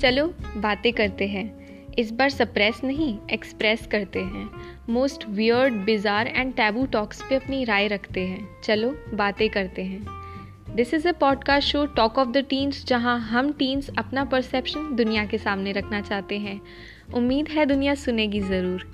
चलो, बातें करते हैं। इस बार सप्रेस नहीं एक्सप्रेस करते हैं। Most weird bizarre and taboo talks पे अपनी राय रखते हैं। चलो, बातें करते हैं। This is a podcast show talk of the teens जहाँ हम टीन्स अपना परसेप्शन दुनिया के सामने रखना चाहते हैं। उम्मीद है दुनिया सुनेगी ज़रूर।